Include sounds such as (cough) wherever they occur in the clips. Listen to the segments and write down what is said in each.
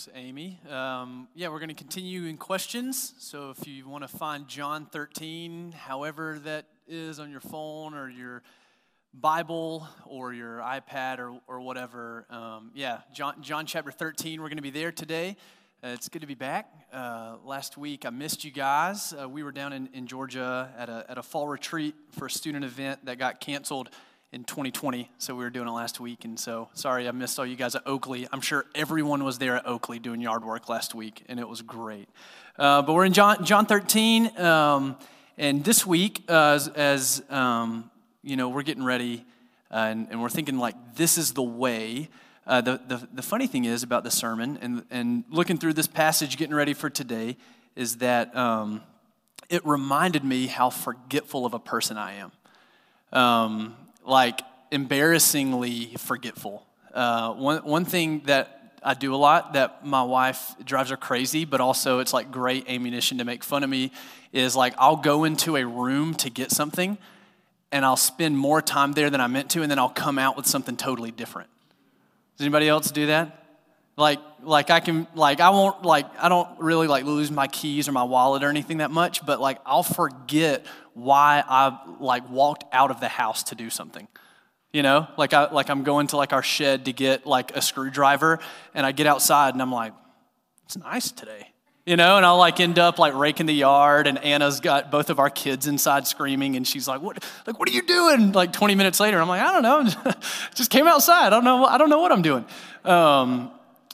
Thanks, Amy. Um, yeah, we're going to continue in questions. So if you want to find John 13, however that is on your phone or your Bible or your iPad or, or whatever, um, yeah, John, John chapter 13, we're going to be there today. Uh, it's good to be back. Uh, last week I missed you guys. Uh, we were down in, in Georgia at a, at a fall retreat for a student event that got canceled in 2020. So we were doing it last week. And so sorry I missed all you guys at Oakley. I'm sure everyone was there at Oakley doing yard work last week, and it was great. Uh, but we're in John, John 13. Um, and this week, uh, as, as um, you know, we're getting ready uh, and, and, we're thinking, like, this is the way. Uh, the, the, the funny thing is about the sermon and, and looking through this passage, getting ready for today, is that um, it reminded me how forgetful of a person I am. Um, like embarrassingly forgetful. Uh, one, one thing that I do a lot that my wife drives her crazy, but also it's like great ammunition to make fun of me is like I'll go into a room to get something and I'll spend more time there than I meant to, and then I'll come out with something totally different. Does anybody else do that? Like, like I can, like I won't, like I don't really like lose my keys or my wallet or anything that much, but like I'll forget why I like walked out of the house to do something. You know, like I like I'm going to like our shed to get like a screwdriver, and I get outside and I'm like, it's nice today. You know, and I'll like end up like raking the yard, and Anna's got both of our kids inside screaming, and she's like, "What? Like, what are you doing?" Like 20 minutes later, I'm like, "I don't know, (laughs) just came outside. I don't know. I don't know what I'm doing." Um,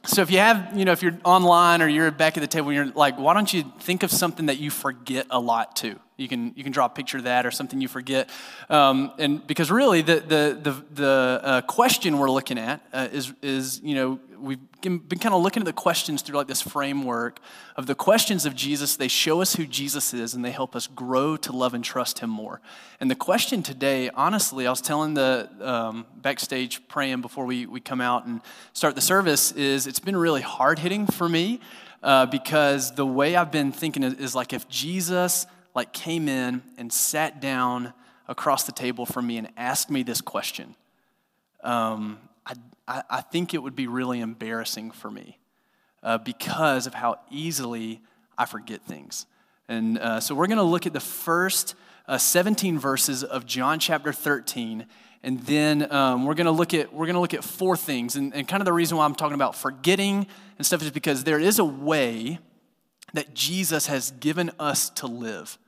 so if you have, you know, if you're online or you're back at the table, you're like, why don't you think of something that you forget a lot too? You can you can draw a picture of that or something you forget, um, and because really the the the, the uh, question we're looking at uh, is is you know we've been kind of looking at the questions through like this framework of the questions of Jesus. They show us who Jesus is and they help us grow to love and trust Him more. And the question today, honestly, I was telling the um, backstage praying before we we come out and start the service is it's been really hard hitting for me uh, because the way I've been thinking is, is like if Jesus like came in and sat down across the table from me and asked me this question, um, I, I, I, think it would be really embarrassing for me uh, because of how easily I forget things. And uh, so we're going to look at the first uh, 17 verses of John chapter 13. And then um, we're going to look at we're going to look at four things, and, and kind of the reason why I'm talking about forgetting and stuff is because there is a way that Jesus has given us to live.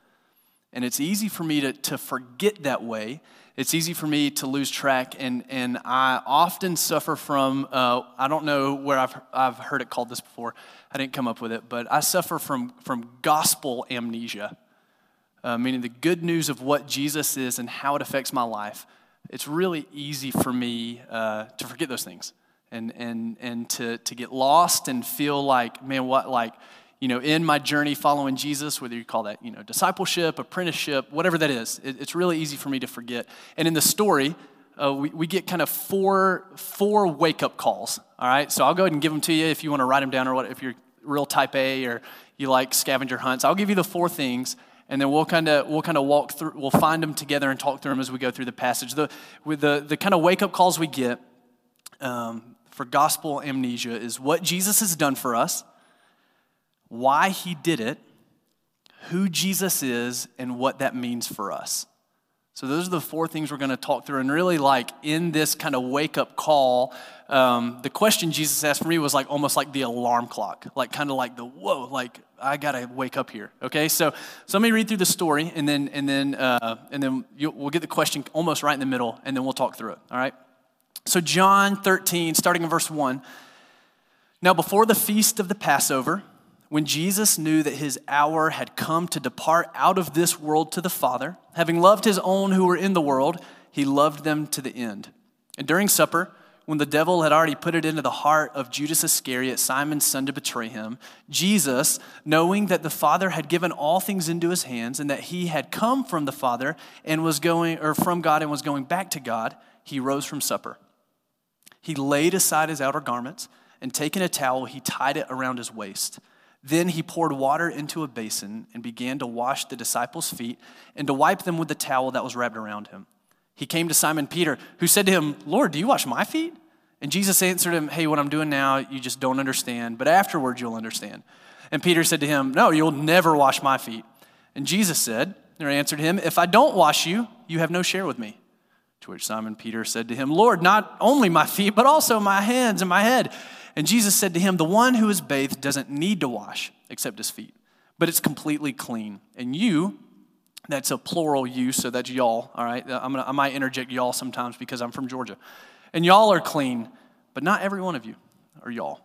And it's easy for me to, to forget that way. It's easy for me to lose track. And, and I often suffer from, uh, I don't know where I've, I've heard it called this before. I didn't come up with it, but I suffer from, from gospel amnesia, uh, meaning the good news of what Jesus is and how it affects my life. It's really easy for me uh, to forget those things and, and, and to, to get lost and feel like, man, what, like, you know, in my journey following Jesus, whether you call that, you know, discipleship, apprenticeship, whatever that is, it, it's really easy for me to forget. And in the story, uh, we, we get kind of four, four wake up calls. All right. So I'll go ahead and give them to you if you want to write them down or what, if you're real type A or you like scavenger hunts. I'll give you the four things and then we'll kind of we'll kind of walk through we'll find them together and talk through them as we go through the passage the with the the kind of wake up calls we get um, for gospel amnesia is what jesus has done for us why he did it, who Jesus is, and what that means for us. So, those are the four things we're going to talk through. And really, like in this kind of wake up call, um, the question Jesus asked for me was like almost like the alarm clock, like kind of like the whoa, like I got to wake up here. Okay, so, so let me read through the story and then, and then, uh, and then we'll get the question almost right in the middle and then we'll talk through it. All right. So, John 13, starting in verse 1. Now, before the feast of the Passover, when Jesus knew that his hour had come to depart out of this world to the Father, having loved his own who were in the world, he loved them to the end. And during supper, when the devil had already put it into the heart of Judas Iscariot, Simon's son, to betray him, Jesus, knowing that the Father had given all things into his hands and that he had come from the Father and was going, or from God and was going back to God, he rose from supper. He laid aside his outer garments and taking a towel, he tied it around his waist. Then he poured water into a basin and began to wash the disciples' feet and to wipe them with the towel that was wrapped around him. He came to Simon Peter, who said to him, Lord, do you wash my feet? And Jesus answered him, Hey, what I'm doing now, you just don't understand, but afterwards you'll understand. And Peter said to him, No, you'll never wash my feet. And Jesus said, or answered him, If I don't wash you, you have no share with me. To which Simon Peter said to him, Lord, not only my feet, but also my hands and my head. And Jesus said to him, The one who is bathed doesn't need to wash except his feet, but it's completely clean. And you, that's a plural you, so that's y'all, all right? Uh, I'm gonna, I might interject y'all sometimes because I'm from Georgia. And y'all are clean, but not every one of you are y'all.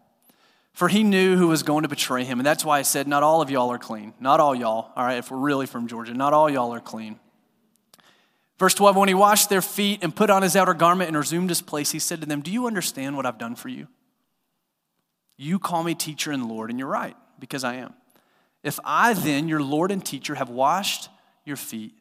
For he knew who was going to betray him. And that's why I said, Not all of y'all are clean. Not all y'all, all right, if we're really from Georgia, not all y'all are clean. Verse 12 When he washed their feet and put on his outer garment and resumed his place, he said to them, Do you understand what I've done for you? You call me teacher and Lord, and you're right, because I am. If I then, your Lord and teacher, have washed your feet,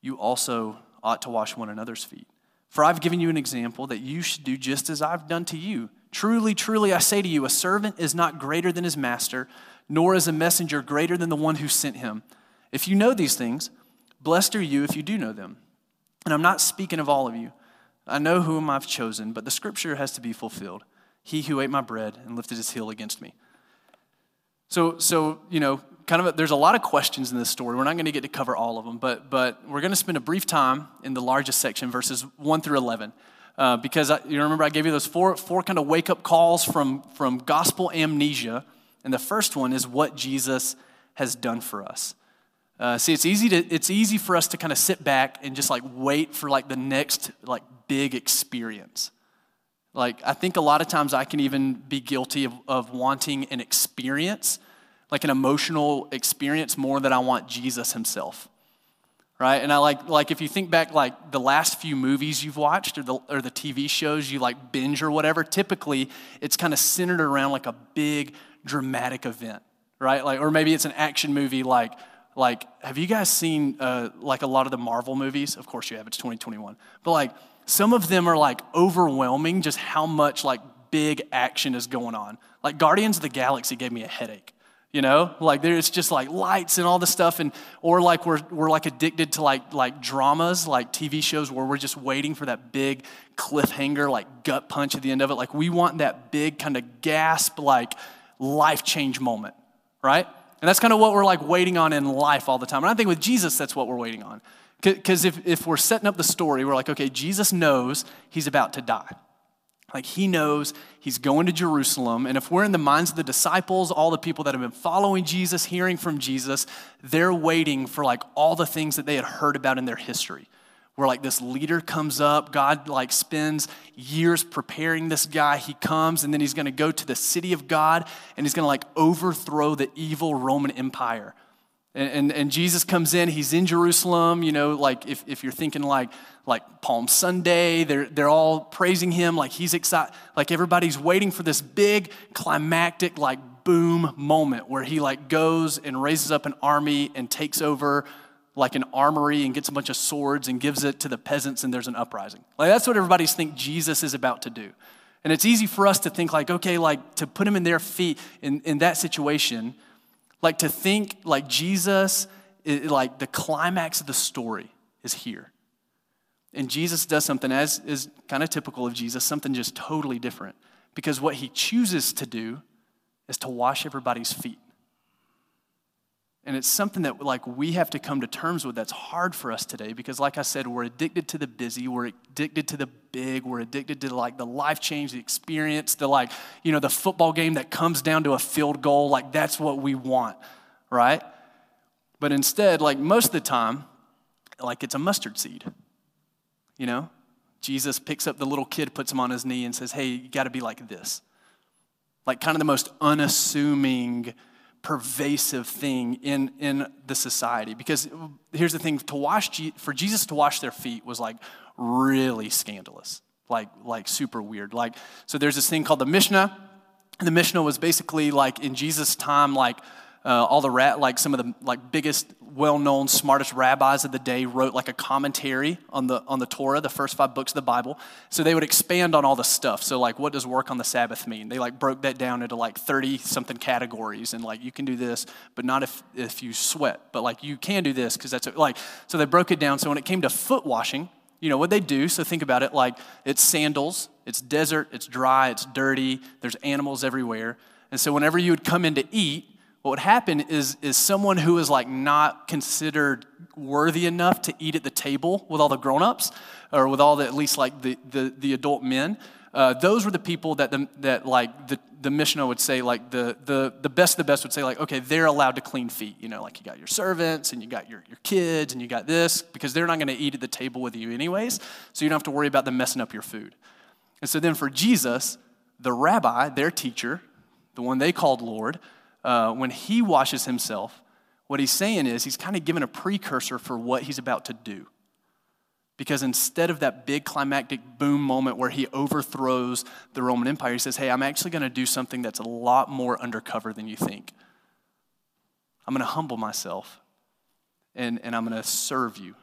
you also ought to wash one another's feet. For I've given you an example that you should do just as I've done to you. Truly, truly, I say to you, a servant is not greater than his master, nor is a messenger greater than the one who sent him. If you know these things, blessed are you if you do know them. And I'm not speaking of all of you. I know whom I've chosen, but the scripture has to be fulfilled. He who ate my bread and lifted his heel against me. So, so you know, kind of a, there's a lot of questions in this story. We're not going to get to cover all of them, but, but we're going to spend a brief time in the largest section, verses 1 through 11. Uh, because I, you remember I gave you those four, four kind of wake up calls from, from gospel amnesia. And the first one is what Jesus has done for us. Uh, see, it's easy to it's easy for us to kind of sit back and just like wait for like the next like big experience. Like I think a lot of times I can even be guilty of, of wanting an experience, like an emotional experience, more than I want Jesus Himself right? And I like like if you think back like the last few movies you've watched or the or the TV shows you like binge or whatever, typically it's kind of centered around like a big dramatic event, right? Like or maybe it's an action movie like like have you guys seen uh, like a lot of the Marvel movies? Of course you have. It's 2021. But like some of them are like overwhelming just how much like big action is going on. Like Guardians of the Galaxy gave me a headache you know? Like there's just like lights and all this stuff and or like we're, we're like addicted to like like dramas like tv shows where we're just waiting for that big cliffhanger like gut punch at the end of it. Like we want that big kind of gasp like life change moment right? And that's kind of what we're like waiting on in life all the time. And i think with jesus that's what we're waiting on because if, if we're setting up the story we're like okay jesus knows he's about to die like he knows he's going to Jerusalem. And if we're in the minds of the disciples, all the people that have been following Jesus, hearing from Jesus, they're waiting for like all the things that they had heard about in their history. Where like this leader comes up, God like spends years preparing this guy. He comes and then he's gonna go to the city of God and he's gonna like overthrow the evil Roman Empire. And, and, and, Jesus comes in, he's in Jerusalem, you know, like if, if you're thinking like, like Palm Sunday, they're, they're all praising him, like he's excited, like everybody's waiting for this big climactic, like boom moment where he like goes and raises up an army and takes over like an armory and gets a bunch of swords and gives it to the peasants and there's an uprising. Like that's what everybody's think Jesus is about to do. And it's easy for us to think like, okay, like to put him in their feet in, in that situation, like to think like Jesus, like the climax of the story is here. And Jesus does something, as is kind of typical of Jesus, something just totally different. Because what he chooses to do is to wash everybody's feet. And it's something that like we have to come to terms with that's hard for us today because like I said, we're addicted to the busy, we're addicted to the big, we're addicted to like the life change, the experience, the like, you know, the football game that comes down to a field goal, like that's what we want, right? But instead, like most of the time, like it's a mustard seed. You know? Jesus picks up the little kid, puts him on his knee, and says, Hey, you got to be like this. Like, kind of the most unassuming, pervasive thing in, in the society. Because here's the thing to wash, for Jesus to wash their feet was like really scandalous, like, like super weird. Like, so there's this thing called the Mishnah. The Mishnah was basically like in Jesus' time, like, uh, all the rat, like some of the like biggest well-known smartest rabbis of the day wrote like a commentary on the on the torah the first five books of the bible so they would expand on all the stuff so like what does work on the sabbath mean they like broke that down into like 30 something categories and like you can do this but not if if you sweat but like you can do this because that's like so they broke it down so when it came to foot washing you know what they do. So think about it like it's sandals, it's desert, it's dry, it's dirty, there's animals everywhere. And so whenever you would come in to eat, what would happen is, is someone who is like not considered worthy enough to eat at the table with all the grown-ups or with all the at least like the, the, the adult men uh, those were the people that, the, that like the, the Mishnah would say, like the, the, the best of the best would say, like, okay, they're allowed to clean feet. You know, like you got your servants and you got your, your kids and you got this because they're not going to eat at the table with you anyways. So you don't have to worry about them messing up your food. And so then for Jesus, the rabbi, their teacher, the one they called Lord, uh, when he washes himself, what he's saying is he's kind of giving a precursor for what he's about to do. Because instead of that big climactic boom moment where he overthrows the Roman Empire, he says, Hey, I'm actually going to do something that's a lot more undercover than you think. I'm going to humble myself and, and I'm going to serve you.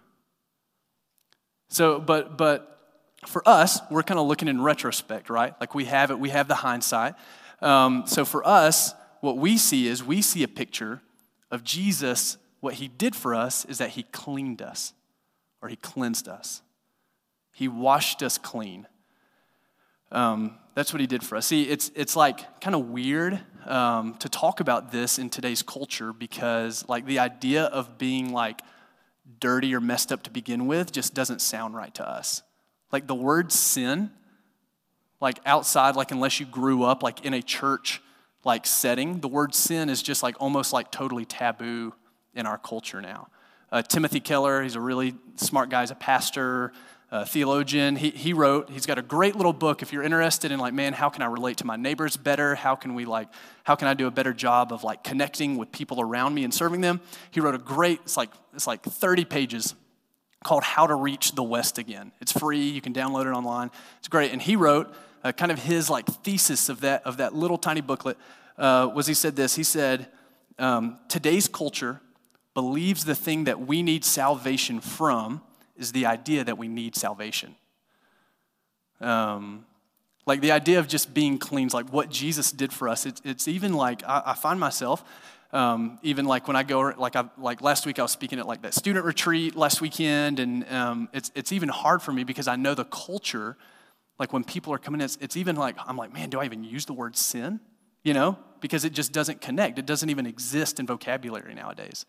So, but, but for us, we're kind of looking in retrospect, right? Like we have it, we have the hindsight. Um, so for us, what we see is we see a picture of Jesus. What he did for us is that he cleaned us or he cleansed us. He washed us clean. Um, that's what he did for us. See, it's, it's like kind of weird um, to talk about this in today's culture because, like, the idea of being like dirty or messed up to begin with just doesn't sound right to us. Like, the word sin, like outside, like, unless you grew up like in a church like setting, the word sin is just like almost like totally taboo in our culture now. Uh, Timothy Keller, he's a really smart guy, he's a pastor, a theologian. He, he wrote, he's got a great little book if you're interested in like, man, how can I relate to my neighbors better? How can we like, how can I do a better job of like connecting with people around me and serving them? He wrote a great, it's like, it's like 30 pages called How to Reach the West Again. It's free, you can download it online. It's great. And he wrote uh, kind of his like thesis of that, of that little tiny booklet uh, was he said this, he said, um, today's culture believes the thing that we need salvation from is the idea that we need salvation. Um, like the idea of just being clean, like what Jesus did for us. It's, it's even like I, I find myself, um, even like when I go, like I, like last week I was speaking at like that student retreat last weekend, and um, it's it's even hard for me because I know the culture. Like when people are coming in, it's, it's even like I'm like, man, do I even use the word sin? You know, because it just doesn't connect. It doesn't even exist in vocabulary nowadays.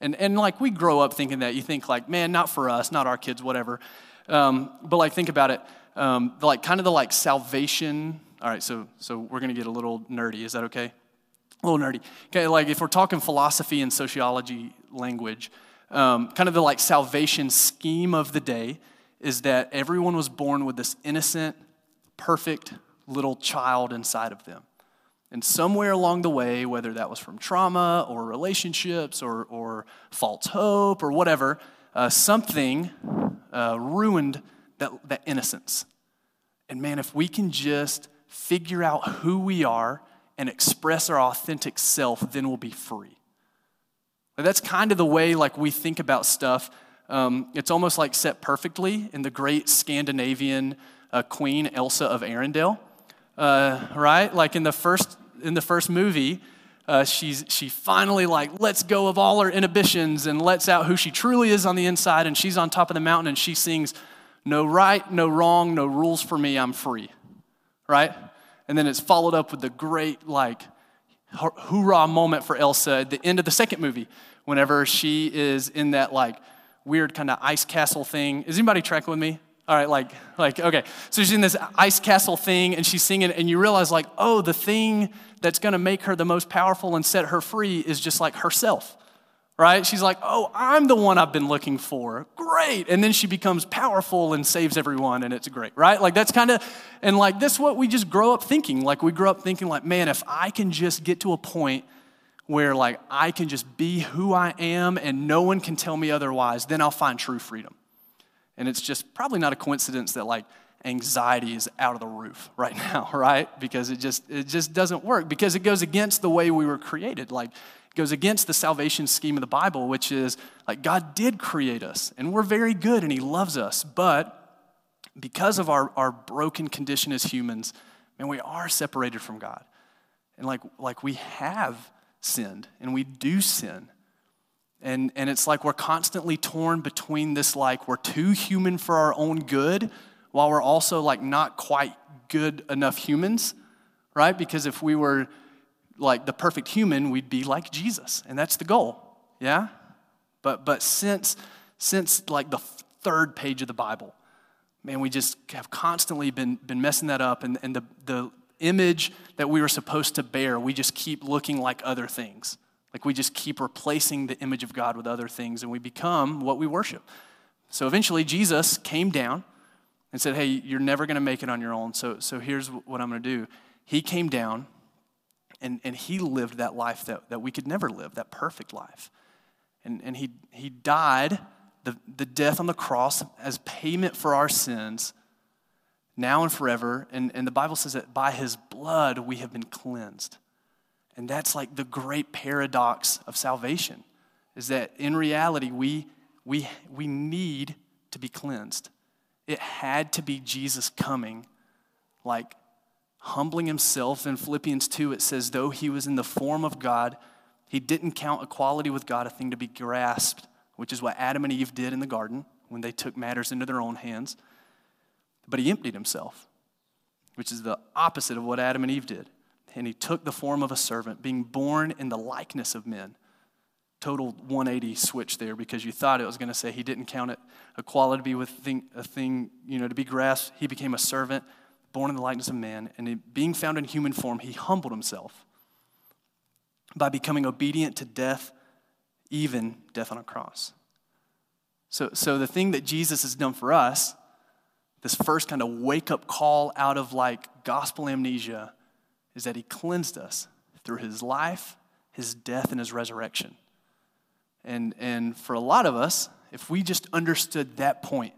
And, and like we grow up thinking that you think like, man, not for us, not our kids, whatever. Um, but like think about it, um, like kind of the like salvation. All right, so so we're gonna get a little nerdy. Is that okay? A little nerdy. Okay, like if we're talking philosophy and sociology language, um, kind of the like salvation scheme of the day is that everyone was born with this innocent, perfect little child inside of them. And somewhere along the way, whether that was from trauma or relationships or, or false hope or whatever, uh, something uh, ruined that, that innocence. And man, if we can just figure out who we are and express our authentic self, then we'll be free. That's kind of the way like we think about stuff. Um, it's almost like set perfectly in the great Scandinavian uh, queen Elsa of Arendelle, uh, right? Like in the first in the first movie, uh, she's, she finally like lets go of all her inhibitions and lets out who she truly is on the inside and she's on top of the mountain and she sings no right no wrong no rules for me i'm free. Right? And then it's followed up with the great like hoorah moment for elsa at the end of the second movie whenever she is in that like weird kind of ice castle thing is anybody tracking with me all right, like, like, okay. So she's in this ice castle thing and she's singing, and you realize, like, oh, the thing that's gonna make her the most powerful and set her free is just like herself, right? She's like, oh, I'm the one I've been looking for. Great. And then she becomes powerful and saves everyone, and it's great, right? Like, that's kind of, and like, that's what we just grow up thinking. Like, we grow up thinking, like, man, if I can just get to a point where, like, I can just be who I am and no one can tell me otherwise, then I'll find true freedom. And it's just probably not a coincidence that like anxiety is out of the roof (laughs) right now, right? Because it just it just doesn't work because it goes against the way we were created. Like it goes against the salvation scheme of the Bible, which is like God did create us and we're very good and he loves us, but because of our, our broken condition as humans, man, we are separated from God. And like, like we have sinned and we do sin. And, and it's like we're constantly torn between this, like, we're too human for our own good, while we're also, like, not quite good enough humans, right? Because if we were, like, the perfect human, we'd be like Jesus. And that's the goal, yeah? But, but since, since, like, the third page of the Bible, man, we just have constantly been, been messing that up. And, and the, the image that we were supposed to bear, we just keep looking like other things. Like we just keep replacing the image of God with other things and we become what we worship. So eventually, Jesus came down and said, Hey, you're never going to make it on your own. So, so here's what I'm going to do. He came down and, and he lived that life that, that we could never live, that perfect life. And, and he, he died the, the death on the cross as payment for our sins now and forever. And, and the Bible says that by his blood we have been cleansed. And that's like the great paradox of salvation is that in reality, we, we, we need to be cleansed. It had to be Jesus coming, like humbling himself. In Philippians 2, it says, though he was in the form of God, he didn't count equality with God a thing to be grasped, which is what Adam and Eve did in the garden when they took matters into their own hands. But he emptied himself, which is the opposite of what Adam and Eve did and he took the form of a servant, being born in the likeness of men. Total 180 switch there because you thought it was going to say he didn't count it equality to be with thing, a thing, you know, to be grasped. He became a servant, born in the likeness of man, and being found in human form, he humbled himself by becoming obedient to death, even death on a cross. So, so the thing that Jesus has done for us, this first kind of wake up call out of like gospel amnesia is that he cleansed us through his life, his death, and his resurrection. And, and for a lot of us, if we just understood that point,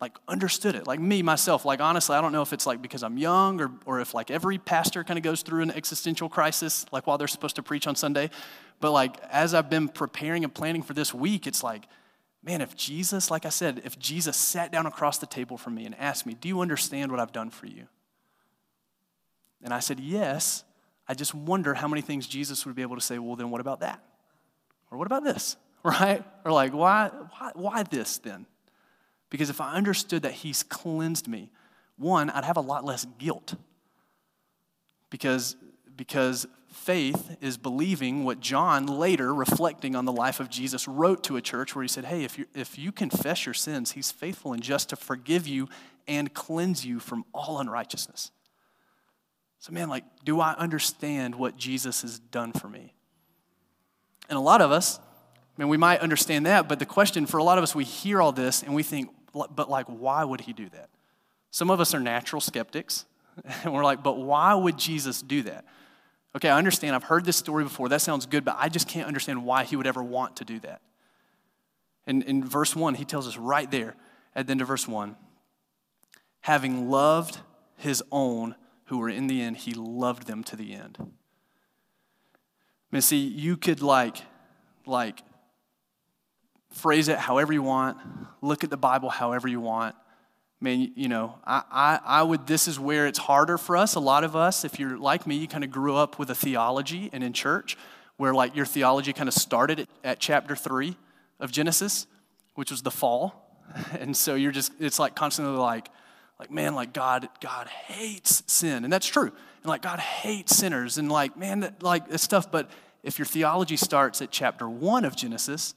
like understood it, like me, myself, like honestly, I don't know if it's like because I'm young or, or if like every pastor kind of goes through an existential crisis, like while they're supposed to preach on Sunday. But like as I've been preparing and planning for this week, it's like, man, if Jesus, like I said, if Jesus sat down across the table from me and asked me, Do you understand what I've done for you? And I said, Yes. I just wonder how many things Jesus would be able to say, Well, then what about that? Or what about this? (laughs) Right? Or like, why, why, why this then? Because if I understood that He's cleansed me, one, I'd have a lot less guilt. Because, because faith is believing what John later, reflecting on the life of Jesus, wrote to a church where he said, Hey, if you, if you confess your sins, he's faithful and just to forgive you and cleanse you from all unrighteousness. So, man, like, do I understand what Jesus has done for me? And a lot of us, I mean, we might understand that, but the question for a lot of us, we hear all this and we think, but like, why would he do that? Some of us are natural skeptics, (laughs) and we're like, but why would Jesus do that? Okay, I understand. I've heard this story before. That sounds good, but I just can't understand why he would ever want to do that. And in verse 1, he tells us right there at the end of verse 1 having loved his own who were in the end, he loved them to the end. I mean, see, you could like, like, phrase it however you want, look at the Bible however you want. I mean, you know, I, I, I would, this is where it's harder for us. A lot of us, if you're like me, you kind of grew up with a theology and in church where like your theology kind of started at, at chapter three of Genesis, which was the fall. (laughs) And so you're just, it's like constantly like, like man like god god hates sin and that's true and like god hates sinners and like man that like this stuff but if your theology starts at chapter 1 of genesis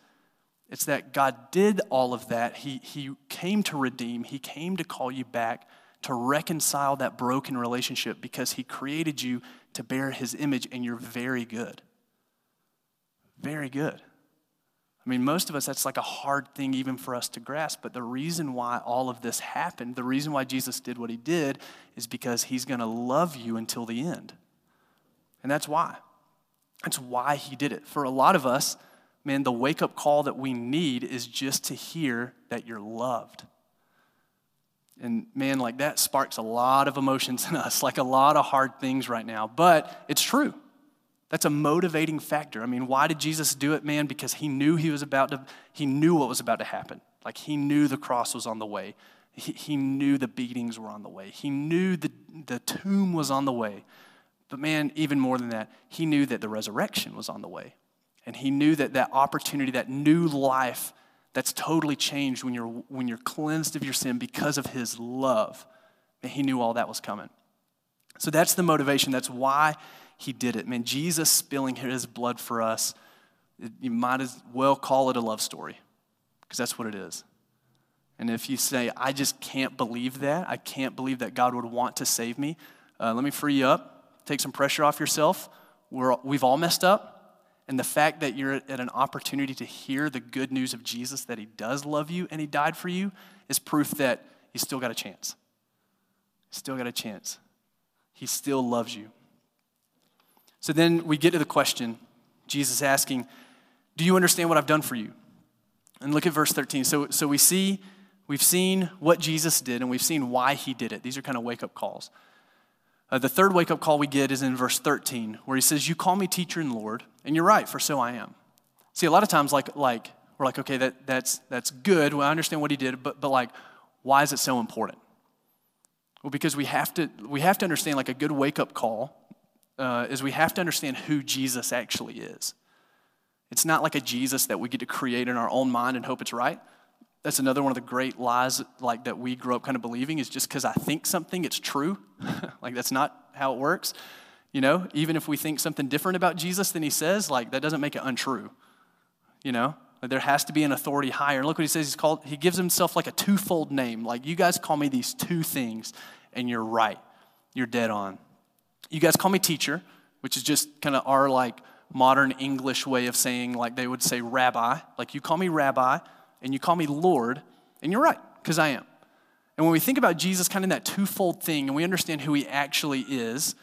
it's that god did all of that he he came to redeem he came to call you back to reconcile that broken relationship because he created you to bear his image and you're very good very good I mean, most of us, that's like a hard thing even for us to grasp. But the reason why all of this happened, the reason why Jesus did what he did, is because he's going to love you until the end. And that's why. That's why he did it. For a lot of us, man, the wake up call that we need is just to hear that you're loved. And man, like that sparks a lot of emotions in us, (laughs) like a lot of hard things right now. But it's true. That's a motivating factor. I mean, why did Jesus do it, man? Because he knew he was about to, he knew what was about to happen. Like he knew the cross was on the way. He, he knew the beatings were on the way. He knew the, the tomb was on the way. But man, even more than that, he knew that the resurrection was on the way. And he knew that that opportunity, that new life, that's totally changed when you're, when you're cleansed of your sin because of his love. And he knew all that was coming. So that's the motivation. That's why he did it. Man, Jesus spilling his blood for us, you might as well call it a love story because that's what it is. And if you say, I just can't believe that, I can't believe that God would want to save me, uh, let me free you up, take some pressure off yourself. We're, we've all messed up. And the fact that you're at an opportunity to hear the good news of Jesus, that He does love you and He died for you, is proof that you still got a chance. Still got a chance. He still loves you. So then we get to the question Jesus asking, Do you understand what I've done for you? And look at verse 13. So, so we see, we've seen what Jesus did and we've seen why he did it. These are kind of wake up calls. Uh, the third wake up call we get is in verse 13, where he says, You call me teacher and Lord, and you're right, for so I am. See, a lot of times, like, like we're like, okay, that, that's, that's good. Well, I understand what he did, but, but like, why is it so important? Well, because we have to, we have to understand, like, a good wake up call uh, is we have to understand who Jesus actually is. It's not like a Jesus that we get to create in our own mind and hope it's right. That's another one of the great lies like that we grew up kind of believing is just because I think something, it's true. (laughs) like that's not how it works. You know, even if we think something different about Jesus than he says, like that doesn't make it untrue. You know, there has to be an authority higher. And look what he says. He's called. He gives himself like a twofold name. Like you guys call me these two things, and you're right. You're dead on. You guys call me teacher, which is just kind of our like modern English way of saying, like they would say rabbi. Like you call me rabbi and you call me Lord, and you're right, because I am. And when we think about Jesus kind of that twofold thing and we understand who he actually is,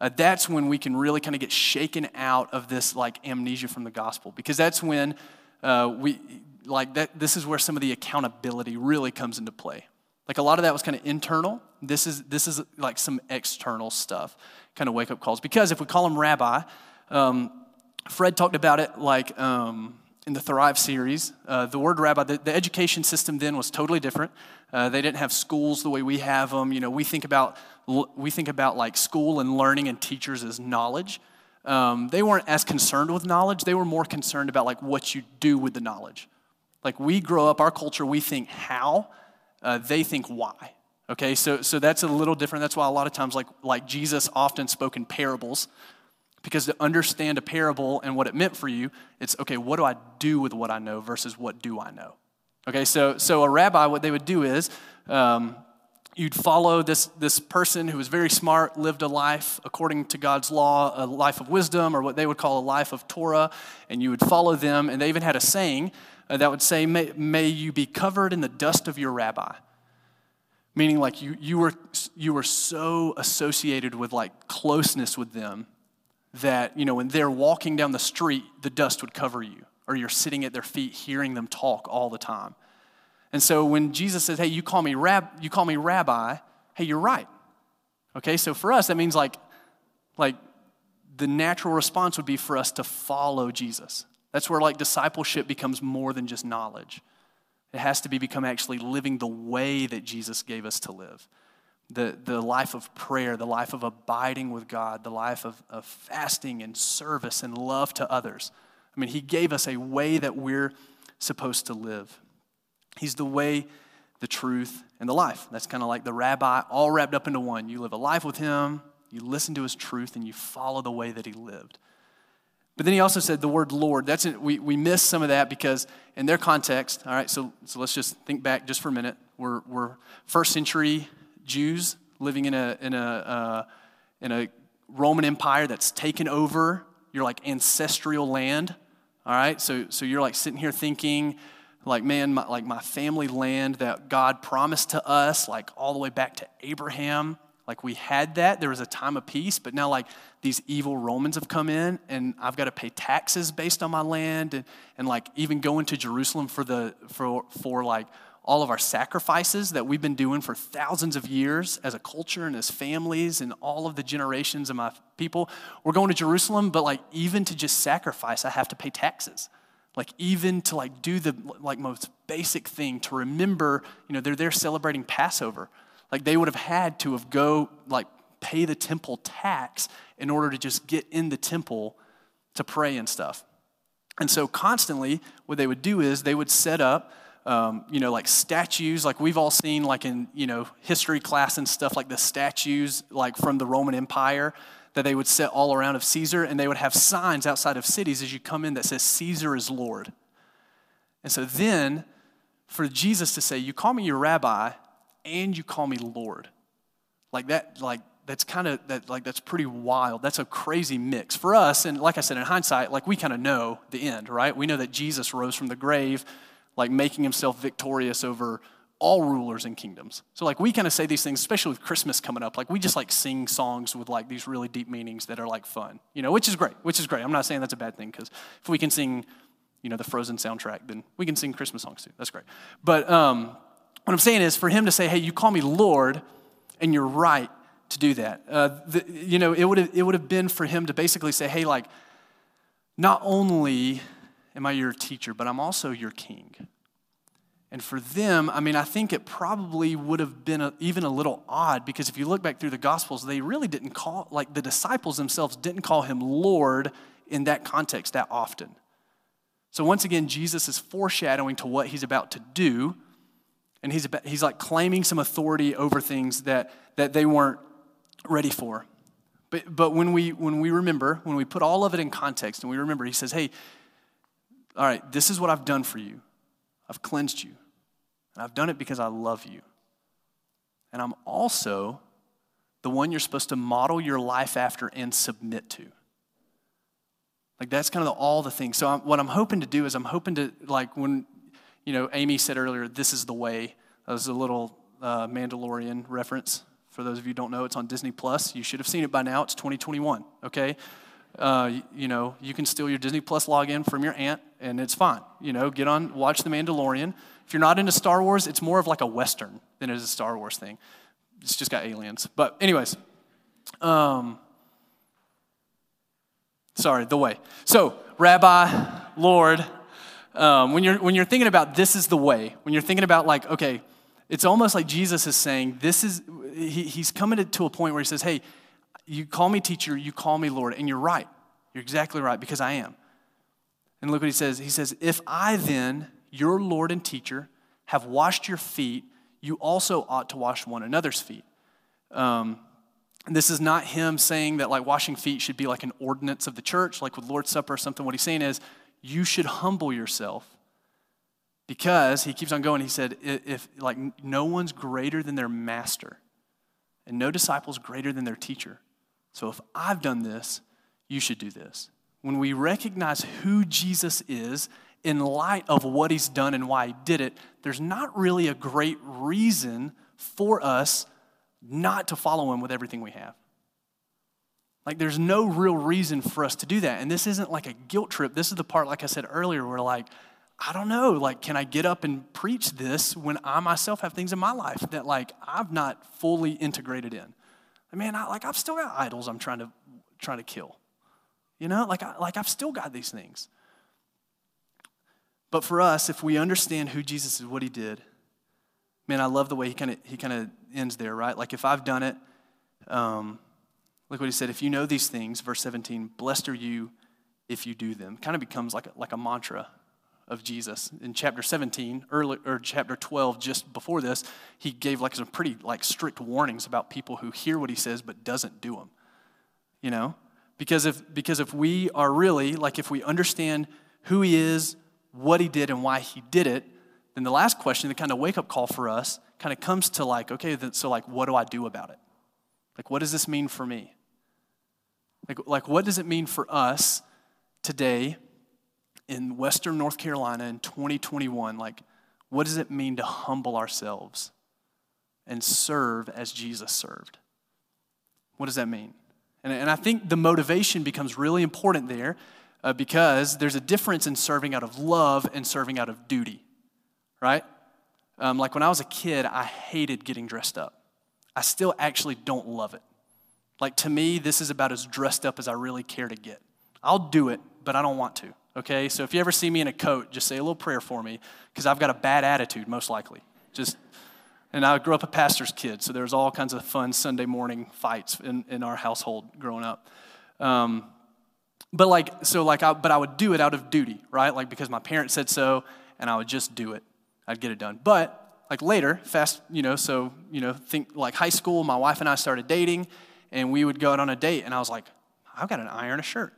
uh, that's when we can really kind of get shaken out of this like amnesia from the gospel because that's when uh, we like that this is where some of the accountability really comes into play. Like a lot of that was kind of internal. This is this is like some external stuff kind of wake up calls. Because if we call him rabbi um, Fred talked about it like um, in the Thrive series. Uh, the word rabbi, the, the, education system then was totally different. Uh, they didn't have schools the way we have them. You know, we think about we think about like school and learning and teachers as knowledge. Um, they weren't as concerned with knowledge. They were more concerned about like what you do with the knowledge. Like we grow up, our culture, we think how. Uh, they think why. Okay, so so that's a little different. That's why a lot of times, like like Jesus often spoke in parables. Because to understand a parable and what it meant for you, it's okay, what do I do with what I know versus what do I know? Okay, so, so a rabbi, what they would do is um, you'd follow this, this person who was very smart, lived a life according to God's law, a life of wisdom, or what they would call a life of Torah, and you would follow them. And they even had a saying uh, that would say, may, may you be covered in the dust of your rabbi. Meaning, like you, you, were, you were so associated with like closeness with them that, you know, when they're walking down the street, the dust would cover you, or you're sitting at their feet hearing them talk all the time. And so when Jesus says, hey, you call me, rab- you call me rabbi, hey, you're right. Okay, so for us, that means like, like the natural response would be for us to follow Jesus. That's where like discipleship becomes more than just knowledge. It has to be become actually living the way that Jesus gave us to live the, the life of prayer, the life of abiding with God, the life of, of fasting and service and love to others. I mean, He gave us a way that we're supposed to live. He's the way, the truth, and the life. That's kind of like the rabbi, all wrapped up into one. You live a life with Him, you listen to His truth, and you follow the way that He lived. But then he also said the word Lord. That's it. We, we miss some of that because in their context, all right, so, so let's just think back just for a minute. We're, we're first century Jews living in a, in a, uh, in a Roman Empire that's taken over your like ancestral land. All right, so, so you're like sitting here thinking, like, man, my, like my family land that God promised to us, like all the way back to Abraham. Like we had that. There was a time of peace, but now like these evil Romans have come in and I've got to pay taxes based on my land and, and like even going to Jerusalem for the for for like all of our sacrifices that we've been doing for thousands of years as a culture and as families and all of the generations of my people. We're going to Jerusalem, but like even to just sacrifice, I have to pay taxes. Like even to like do the like most basic thing to remember, you know, they're there celebrating Passover. Like they would have had to have go like pay the temple tax in order to just get in the temple to pray and stuff. And so constantly, what they would do is they would set up, um, you know, like statues, like we've all seen, like in you know history class and stuff, like the statues, like from the Roman Empire, that they would set all around of Caesar, and they would have signs outside of cities as you come in that says Caesar is Lord. And so then, for Jesus to say, "You call me your rabbi, and you call me Lord," like that, like that's kind of that like that's pretty wild. That's a crazy mix. For us and like i said in hindsight like we kind of know the end right? We know that jesus rose from the grave like making himself victorious over all rulers and kingdoms. So like we kind of say these things especially with christmas coming up like we just like sing songs with like these really deep meanings that are like fun you know which is great which is great. I'm not saying that's a bad thing because if we can sing you know the frozen soundtrack then we can sing christmas songs too. That's great. But um, what i'm saying is for him to say hey you call me lord and you're right to do that. Uh, the, you know, it would have it would have been for him to basically say, "Hey, like, not only am I your teacher, but I'm also your king." And for them, I mean, I think it probably would have been a, even a little odd because if you look back through the Gospels, they really didn't call, like the disciples themselves didn't call him Lord in that context that often. So once again, Jesus is foreshadowing to what he's about to do, and he's, about, he's like claiming some authority over things that, that they weren't ready for. But, but when, we, when we remember, when we put all of it in context and we remember, he says, hey, all right, this is what I've done for you. I've cleansed you. And I've done it because I love you. And I'm also the one you're supposed to model your life after and submit to. Like that's kind of the, all the things. So I'm, what I'm hoping to do is I'm hoping to like when you know Amy said earlier, this is the way. That was a little uh, Mandalorian reference. For those of you who don't know, it's on Disney Plus. You should have seen it by now. It's 2021, okay? Uh, you know, you can steal your Disney Plus login from your aunt, and it's fine. You know, get on, watch The Mandalorian. If you're not into Star Wars, it's more of like a Western than it is a Star Wars thing. It's just got aliens. But, anyways, um, sorry, the way. So, Rabbi, Lord, um, when, you're, when you're thinking about this is the way, when you're thinking about like, okay, it's almost like Jesus is saying, this is, he, he's coming to a point where he says, hey, you call me teacher, you call me Lord, and you're right. You're exactly right because I am. And look what he says. He says, if I then, your Lord and teacher, have washed your feet, you also ought to wash one another's feet. Um, this is not him saying that like washing feet should be like an ordinance of the church, like with Lord's Supper or something. What he's saying is, you should humble yourself because he keeps on going. He said, if like no one's greater than their master, and no disciple's greater than their teacher. So if I've done this, you should do this. When we recognize who Jesus is in light of what he's done and why he did it, there's not really a great reason for us not to follow him with everything we have. Like, there's no real reason for us to do that. And this isn't like a guilt trip. This is the part, like I said earlier, where, like, I don't know, like, can I get up and preach this when I myself have things in my life that, like, I've not fully integrated in? I mean, I, like, I've still got idols I'm trying to, trying to kill. You know, like, I, like, I've still got these things. But for us, if we understand who Jesus is, what he did, man, I love the way he kind of he kind of ends there, right? Like, if I've done it, um, look what he said. If you know these things, verse 17, blessed are you if you do them. Kind of becomes like a, like a mantra of Jesus. In chapter 17, early, or chapter 12, just before this, he gave like some pretty like strict warnings about people who hear what he says but doesn't do them. You know? Because if, because if we are really, like if we understand who he is, what he did, and why he did it, then the last question, the kind of wake up call for us, kind of comes to like, okay, so like, what do I do about it? Like, what does this mean for me? Like, like what does it mean for us today in Western North Carolina in 2021, like, what does it mean to humble ourselves and serve as Jesus served? What does that mean? And, and I think the motivation becomes really important there uh, because there's a difference in serving out of love and serving out of duty, right? Um, like when I was a kid, I hated getting dressed up. I still actually don't love it. Like to me, this is about as dressed up as I really care to get. I'll do it, but I don't want to okay? So if you ever see me in a coat, just say a little prayer for me because I've got a bad attitude, most likely. Just, and I grew up a pastor's kid, so there was all kinds of fun Sunday morning fights in, in our household growing up. Um, but like, so like, I, but I would do it out of duty, right? Like because my parents said so, and I would just do it. I'd get it done. But like later, fast, you know, so, you know, think like high school, my wife and I started dating, and we would go out on a date, and I was like, I've got an iron a shirt,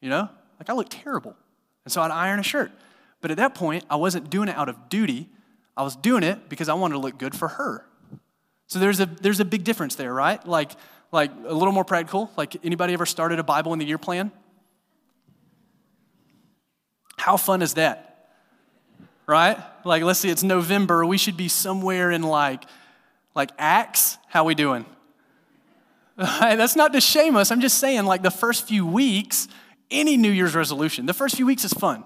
you know? Like I look terrible. And so I'd iron a shirt. But at that point, I wasn't doing it out of duty. I was doing it because I wanted to look good for her. So there's a there's a big difference there, right? Like like a little more practical. Like anybody ever started a Bible in the year plan? How fun is that? Right? Like let's see, it's November. We should be somewhere in like like Acts. How we doing? (laughs) That's not to shame us. I'm just saying, like the first few weeks, any New Year's resolution, the first few weeks is fun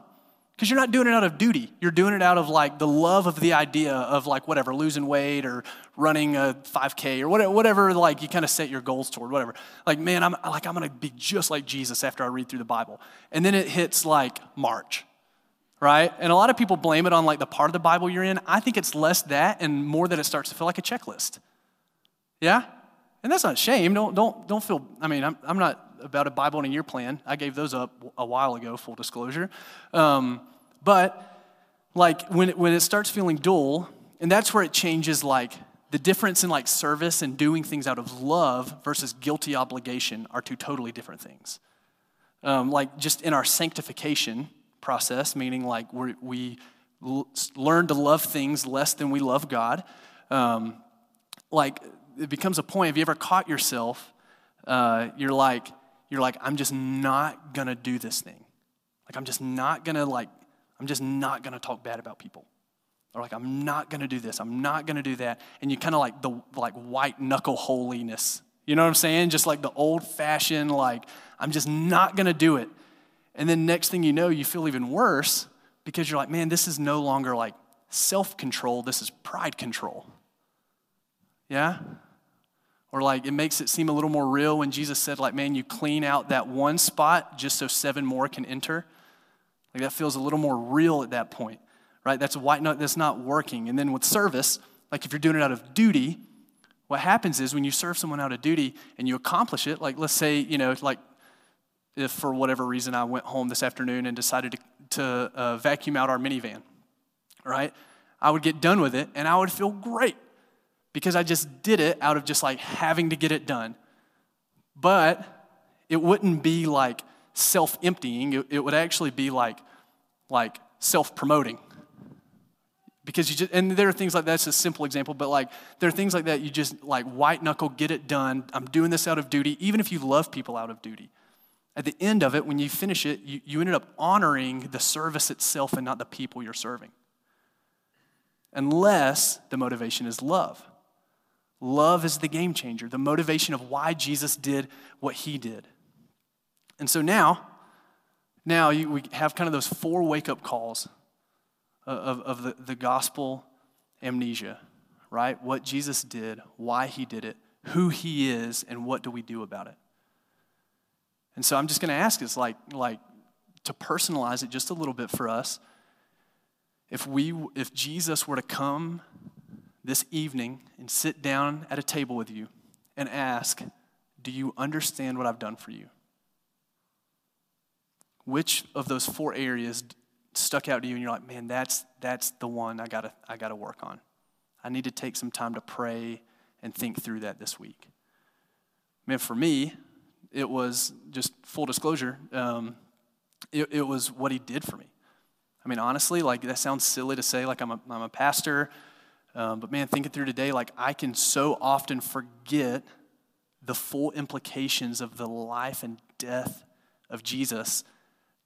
because you're not doing it out of duty. You're doing it out of like the love of the idea of like whatever, losing weight or running a 5K or whatever, whatever like you kind of set your goals toward, whatever. Like, man, I'm like, I'm going to be just like Jesus after I read through the Bible. And then it hits like March, right? And a lot of people blame it on like the part of the Bible you're in. I think it's less that and more that it starts to feel like a checklist. Yeah? And that's not shame. Don't, don't, don't feel, I mean, I'm, I'm not about a Bible and a year plan. I gave those up a while ago, full disclosure. Um, but like when it, when it starts feeling dull, and that's where it changes like the difference in like service and doing things out of love versus guilty obligation are two totally different things. Um, like just in our sanctification process, meaning like we we l- learn to love things less than we love God. Um, like it becomes a point. Have you ever caught yourself? Uh, you're like you're like I'm just not gonna do this thing. Like I'm just not gonna like I'm just not to talk bad about people. Or like, I'm not to do this. I'm not to do that. And you kind of like the like white knuckle holiness. You know what I'm saying? Just like the old fashioned, like, I'm just not to do it. And then next thing you know, you feel even worse because you're like, man, this is no longer like self control. This is pride control. Yeah? Or like it makes it seem a little more real when Jesus said, like, man, you clean out that one spot just so seven more can enter. Like that feels a little more real at that point, right? That's why no, that's not working. And then with service, like if you're doing it out of duty, what happens is when you serve someone out of duty and you accomplish it, like let's say, you know, like if for whatever reason I went home this afternoon and decided to, to uh, vacuum out our minivan, right? I would get done with it and I would feel great because I just did it out of just like having to get it done. But it wouldn't be like self-emptying. It, it would actually be like, like self-promoting. Because you just, and there are things like that's a simple example, but like there are things like that you just like white knuckle, get it done. I'm doing this out of duty, even if you love people out of duty. At the end of it, when you finish it, you, you ended up honoring the service itself and not the people you're serving. Unless the motivation is love. Love is the game changer, the motivation of why Jesus did what he did. And so now, now you, we have kind of those four wake up calls of, of the, the gospel amnesia, right? What Jesus did, why he did it, who he is, and what do we do about it? And so I'm just going to ask us, like, like to personalize it just a little bit for us. If we, if Jesus were to come this evening and sit down at a table with you and ask, "Do you understand what I've done for you?" which of those four areas stuck out to you and you're like, man, that's, that's the one I gotta, I gotta work on. I need to take some time to pray and think through that this week. Man, for me, it was just full disclosure, um, it, it was what he did for me. I mean, honestly, like that sounds silly to say, like I'm a, I'm a pastor, um, but man, thinking through today, like I can so often forget the full implications of the life and death of Jesus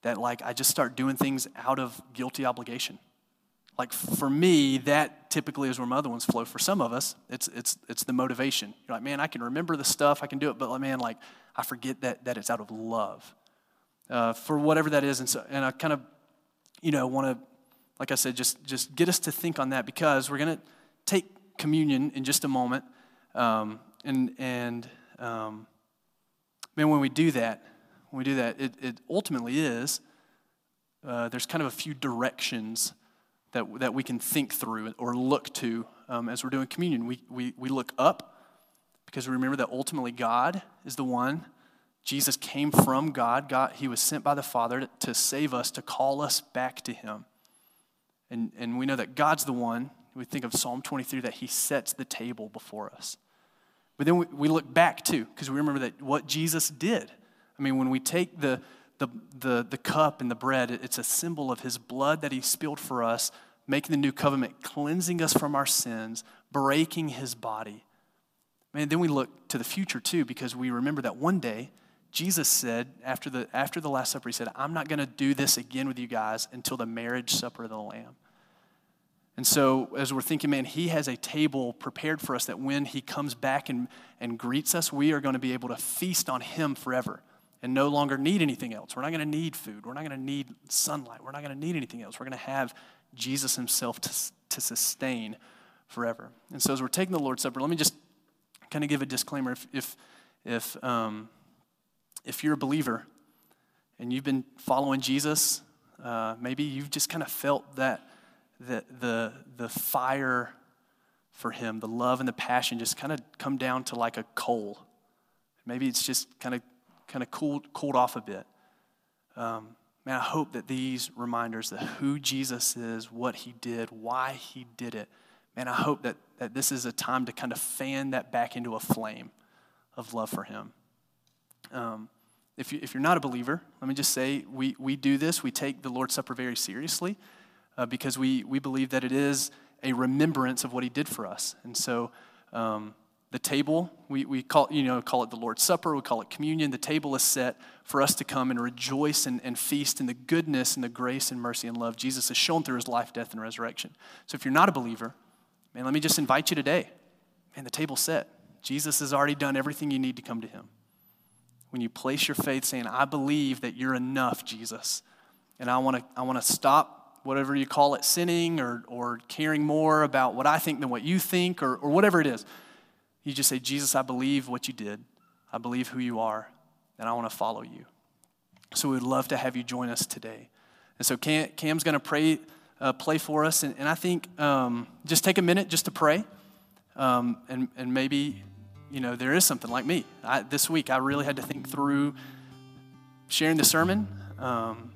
that like I just start doing things out of guilty obligation. Like for me, that typically is where my other ones flow. For some of us, it's it's it's the motivation. You're like, man, I can remember the stuff, I can do it, but man, like I forget that that it's out of love. Uh, for whatever that is, and so and I kind of, you know, want to, like I said, just just get us to think on that because we're gonna take communion in just a moment, um, and and um, man, when we do that, when we do that, it, it ultimately is uh, there's kind of a few directions that, that we can think through or look to um, as we're doing communion. We, we, we look up because we remember that ultimately God is the one Jesus came from God. God, he was sent by the Father to, to save us, to call us back to him. And, and we know that God's the one, we think of Psalm 23, that he sets the table before us. But then we, we look back too, because we remember that what Jesus did. I mean, when we take the, the, the, the cup and the bread, it's a symbol of his blood that he spilled for us, making the new covenant, cleansing us from our sins, breaking his body. Man, then we look to the future too, because we remember that one day Jesus said after the, after the Last Supper, he said, I'm not going to do this again with you guys until the marriage supper of the Lamb. And so, as we're thinking, man, he has a table prepared for us that when he comes back and, and greets us, we are going to be able to feast on him forever and no longer need anything else. We're not going to need food. We're not going to need sunlight. We're not going to need anything else. We're going to have Jesus himself to, to sustain forever. And so, as we're taking the Lord's Supper, let me just kind of give a disclaimer. If, if, if, um, if you're a believer and you've been following Jesus, uh, maybe you've just kind of felt that the, the, the fire for him, the love and the passion just kind of come down to like a coal. Maybe it's just kind of kind of cooled, cooled off a bit. Um, man, I hope that these reminders that who Jesus is, what he did, why he did it, man, I hope that, that this is a time to kind of fan that back into a flame of love for him. Um, if, you, if you're not a believer, let me just say we, we do this. We take the Lord's Supper very seriously uh, because we, we believe that it is a remembrance of what he did for us. And so um, the table, we, we call, you know, call it the Lord's Supper, we call it communion. The table is set for us to come and rejoice and, and feast in the goodness and the grace and mercy and love Jesus has shown through his life, death, and resurrection. So if you're not a believer, man, let me just invite you today. Man, the table's set. Jesus has already done everything you need to come to him. When you place your faith saying, I believe that you're enough, Jesus, and I want to I want to stop whatever you call it, sinning or, or caring more about what I think than what you think or, or whatever it is. You just say, Jesus, I believe what you did. I believe who you are, and I want to follow you. So we would love to have you join us today. And so Cam, Cam's going to pray, uh, play for us. And, and I think um, just take a minute just to pray. Um, and, and maybe, you know, there is something like me. I, this week, I really had to think through sharing the sermon. Um,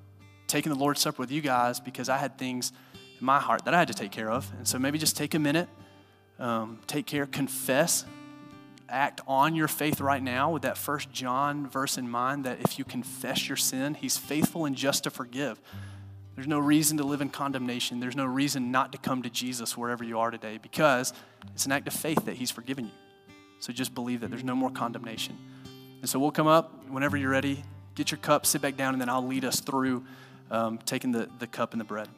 taking the Lord's Supper with you guys because I had things in my heart that I had to take care of. And so maybe just take a minute, um, take care, confess, act on your faith right now with that first John verse in mind that if you confess your sin, he's faithful and just to forgive. There's no reason to live in condemnation. There's no reason not to come to Jesus wherever you are today because it's an act of faith that he's forgiven you. So just believe that there's no more condemnation. And so we'll come up whenever you're ready. Get your cup, sit back down, and then I'll lead us through um, taking the, the cup and the bread.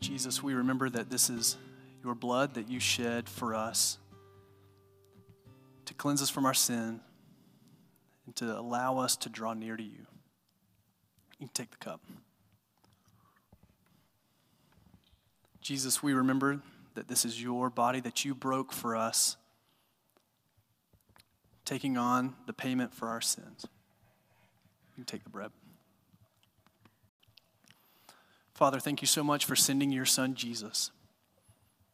Jesus, we remember that this is your blood that you shed for us to cleanse us from our sin and to allow us to draw near to you. You can take the cup. Jesus, we remember that this is your body that you broke for us taking on the payment for our sins. You can take the bread. Father, thank you so much for sending your son Jesus.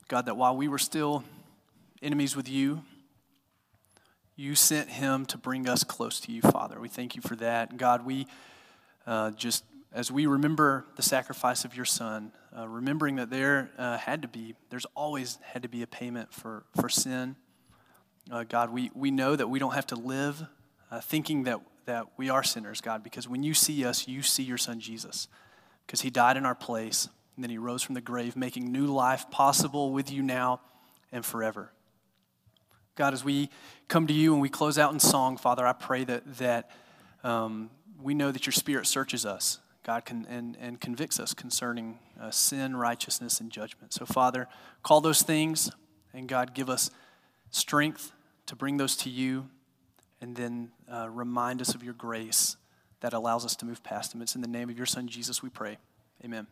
God, that while we were still enemies with you, you sent him to bring us close to you, Father. We thank you for that. God, we uh, just, as we remember the sacrifice of your son, uh, remembering that there uh, had to be, there's always had to be a payment for, for sin. Uh, God, we, we know that we don't have to live uh, thinking that, that we are sinners, God, because when you see us, you see your son Jesus, because he died in our place, and then he rose from the grave, making new life possible with you now and forever. God, as we come to you and we close out in song, Father, I pray that, that um, we know that your Spirit searches us, God, can, and, and convicts us concerning uh, sin, righteousness, and judgment. So, Father, call those things, and God, give us strength to bring those to you and then uh, remind us of your grace that allows us to move past them. It's in the name of your Son, Jesus, we pray. Amen.